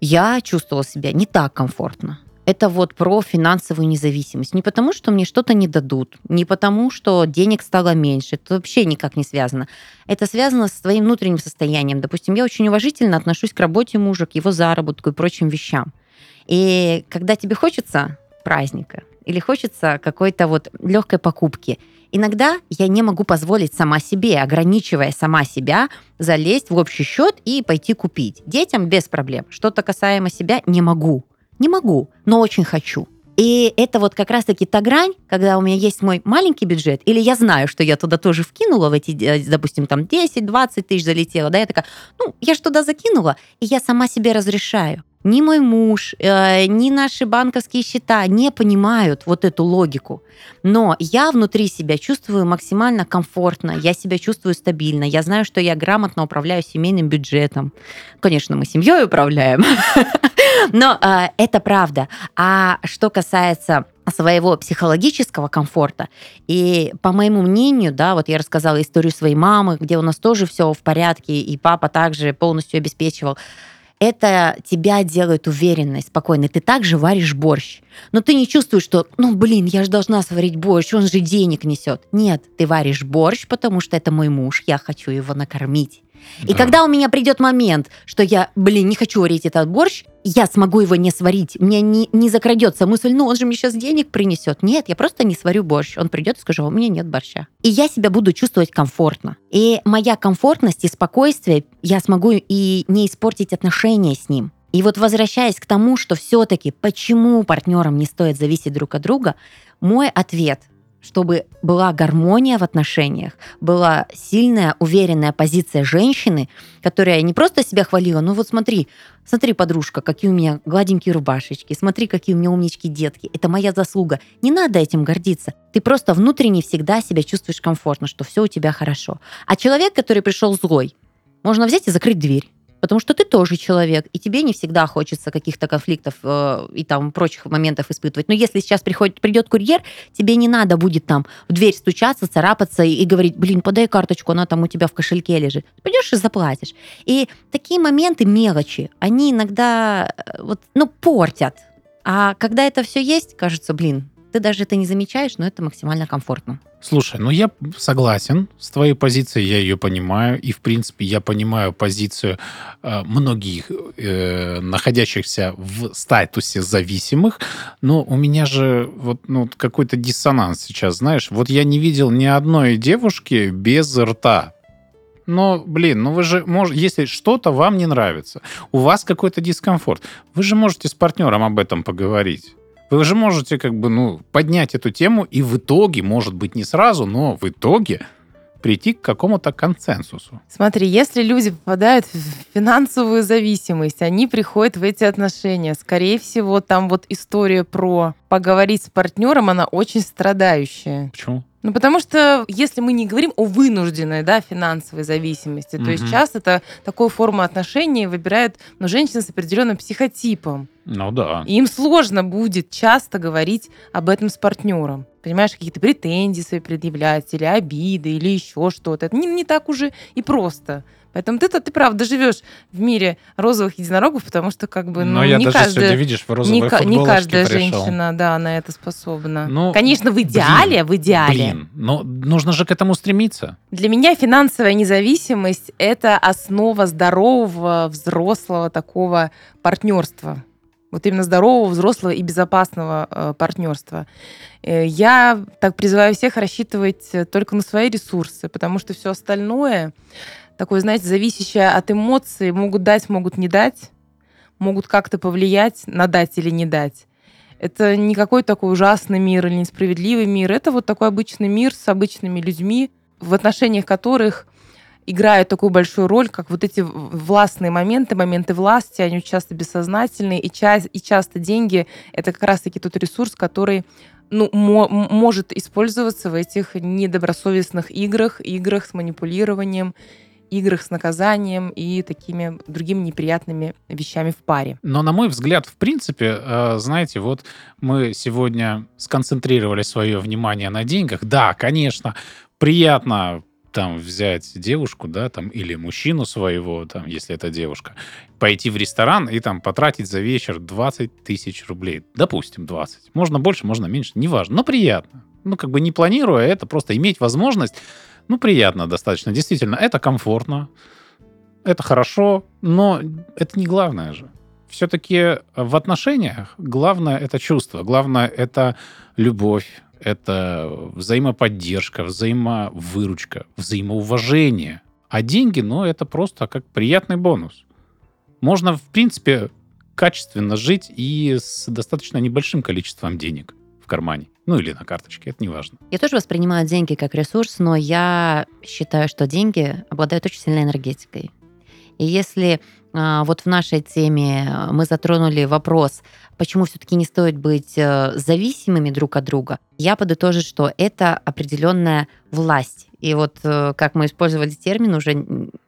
я чувствовала себя не так комфортно. Это вот про финансовую независимость. Не потому, что мне что-то не дадут, не потому, что денег стало меньше. Это вообще никак не связано. Это связано с твоим внутренним состоянием. Допустим, я очень уважительно отношусь к работе мужа, к его заработку и прочим вещам. И когда тебе хочется праздника или хочется какой-то вот легкой покупки, иногда я не могу позволить сама себе, ограничивая сама себя, залезть в общий счет и пойти купить. Детям без проблем. Что-то касаемо себя не могу. Не могу, но очень хочу. И это вот как раз-таки та грань, когда у меня есть мой маленький бюджет, или я знаю, что я туда тоже вкинула в эти, э, допустим, там 10-20 тысяч залетела, да, я такая, ну, я же туда закинула, и я сама себе разрешаю. Ни мой муж, э, ни наши банковские счета не понимают вот эту логику. Но я внутри себя чувствую максимально комфортно, я себя чувствую стабильно, я знаю, что я грамотно управляю семейным бюджетом. Конечно, мы семьей управляем, но э, это правда. А что касается своего психологического комфорта. И по моему мнению, да, вот я рассказала историю своей мамы, где у нас тоже все в порядке, и папа также полностью обеспечивал. это тебя делает уверенной, спокойной. Ты также варишь борщ. Но ты не чувствуешь, что, ну, блин, я же должна сварить борщ, он же денег несет. Нет, ты варишь борщ, потому что это мой муж, я хочу его накормить. И Да. когда у меня придет момент, что я, блин, не хочу варить этот борщ, я смогу его не сварить. Мне не, не закрадется мысль, ну он же мне сейчас денег принесет. Нет, я просто не сварю борщ. Он придет и скажет, «А у меня нет борща. И я себя буду чувствовать комфортно. И моя комфортность и спокойствие, я смогу и не испортить отношения с ним. И вот возвращаясь к тому, что все-таки почему партнерам не стоит зависеть друг от друга, мой ответ чтобы была гармония в отношениях, была сильная, уверенная позиция женщины, которая не просто себя хвалила, ну вот смотри, смотри, подружка, какие у меня гладенькие рубашечки, смотри, какие у меня умнички детки, это моя заслуга. Не надо этим гордиться. Ты просто внутренне всегда себя чувствуешь комфортно, что все у тебя хорошо. А человек, который пришел злой, можно взять и закрыть дверь. Потому что ты тоже человек, и тебе не всегда хочется каких-то конфликтов э, и там прочих моментов испытывать. Но если сейчас приходит, придет курьер, тебе не надо будет там в дверь стучаться, царапаться и, и говорить, блин, подай карточку, она там у тебя в кошельке лежит. Пойдешь и заплатишь. И такие моменты, мелочи, они иногда э, вот, ну, портят. А когда это все есть, кажется, блин, ты даже это не замечаешь, но это максимально комфортно. Слушай, ну я согласен с твоей позицией, я ее понимаю, и в принципе я понимаю позицию э, многих э, находящихся в статусе зависимых, но у меня же вот ну, какой-то диссонанс сейчас, знаешь, вот я не видел ни одной девушки без рта. Но, блин, ну вы же можете, если что-то вам не нравится, у вас какой-то дискомфорт, вы же можете с партнером об этом поговорить. Вы же можете как бы, ну, поднять эту тему и в итоге, может быть, не сразу, но в итоге прийти к какому-то консенсусу. Смотри, если люди попадают в финансовую зависимость, они приходят в эти отношения. Скорее всего, там вот история про поговорить с партнером, она очень страдающая. Почему? Ну, потому что если мы не говорим о вынужденной, да, финансовой зависимости, то есть часто это такую форму отношений выбирают ну, женщины с определенным психотипом. Ну да. И им сложно будет часто говорить об этом с партнером. Понимаешь, какие-то претензии свои предъявлять, или обиды, или еще что-то. Это не, не так уже и просто. Поэтому ты-то, ты правда живешь в мире розовых единорогов, потому что как бы, ну, Но я не даже каждая, сегодня, видишь, в розовой не, не каждая пришел. женщина, да, на это способна. Ну, Конечно, в блин, идеале, в идеале. Блин, но нужно же к этому стремиться. Для меня финансовая независимость – это основа здорового, взрослого такого партнерства. Вот именно здорового, взрослого и безопасного э, партнерства. Э, я так призываю всех рассчитывать э, только на свои ресурсы, потому что все остальное, такое, знаете, зависящее от эмоций, могут дать, могут не дать, могут как-то повлиять на дать или не дать. Это не какой такой ужасный мир или несправедливый мир. Это вот такой обычный мир с обычными людьми, в отношениях которых играют такую большую роль, как вот эти властные моменты, моменты власти, они часто бессознательные, и, ча- и часто деньги — это как раз-таки тот ресурс, который ну, может использоваться в этих недобросовестных играх, играх с манипулированием, играх с наказанием и такими другими неприятными вещами в паре. Но, на мой взгляд, в принципе, э, знаете, вот мы сегодня сконцентрировали свое внимание на деньгах. Да, конечно, приятно там взять девушку, да, там, или мужчину своего, там, если это девушка, пойти в ресторан и там потратить за вечер 20 тысяч рублей. Допустим, 20. Можно больше, можно меньше, неважно, но приятно. Ну, как бы не планируя это, просто иметь возможность, ну, приятно достаточно. Действительно, это комфортно, это хорошо, но это не главное же. Все-таки в отношениях главное это чувство, главное это любовь, это взаимоподдержка, взаимовыручка, взаимоуважение. А деньги, ну, это просто как приятный бонус. Можно, в принципе, качественно жить и с достаточно небольшим количеством денег в кармане. Ну, или на карточке, это не важно. Я тоже воспринимаю деньги как ресурс, но я считаю, что деньги обладают очень сильной энергетикой. И если а, вот в нашей теме мы затронули вопрос, почему все-таки не стоит быть э, зависимыми друг от друга, я подытожу, что это определенная власть. И вот э, как мы использовали термин уже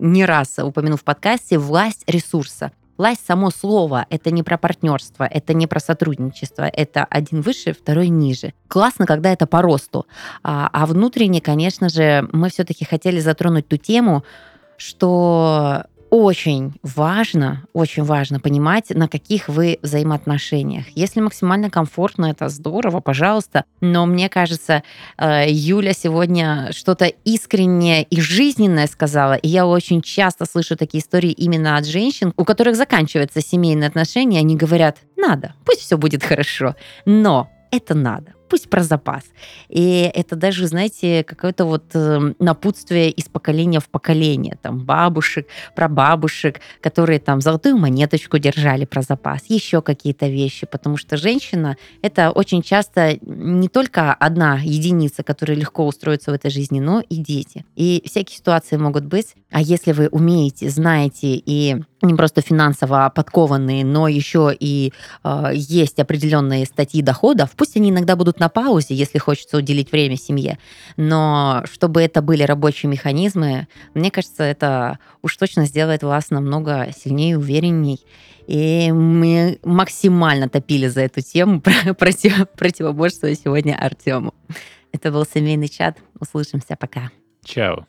не раз упомянув в подкасте, власть ресурса. Власть само слово, это не про партнерство, это не про сотрудничество, это один выше, второй ниже. Классно, когда это по росту. А, а внутренне, конечно же, мы все-таки хотели затронуть ту тему, что очень важно, очень важно понимать, на каких вы взаимоотношениях. Если максимально комфортно, это здорово, пожалуйста. Но мне кажется, э, Юля сегодня что-то искреннее и жизненное сказала. И я очень часто слышу такие истории именно от женщин, у которых заканчиваются семейные отношения, они говорят, надо, пусть все будет хорошо, но это надо пусть про запас. И это даже, знаете, какое-то вот э, напутствие из поколения в поколение. Там бабушек, про бабушек, которые там золотую монеточку держали про запас, еще какие-то вещи. Потому что женщина — это очень часто не только одна единица, которая легко устроится в этой жизни, но и дети. И всякие ситуации могут быть. А если вы умеете, знаете и не просто финансово подкованные, но еще и э, есть определенные статьи доходов, пусть они иногда будут на паузе, если хочется уделить время семье, но чтобы это были рабочие механизмы, мне кажется, это уж точно сделает вас намного сильнее уверенней. И мы максимально топили за эту тему против, противоборства сегодня Артему. Это был семейный чат. Услышимся. Пока. Чао.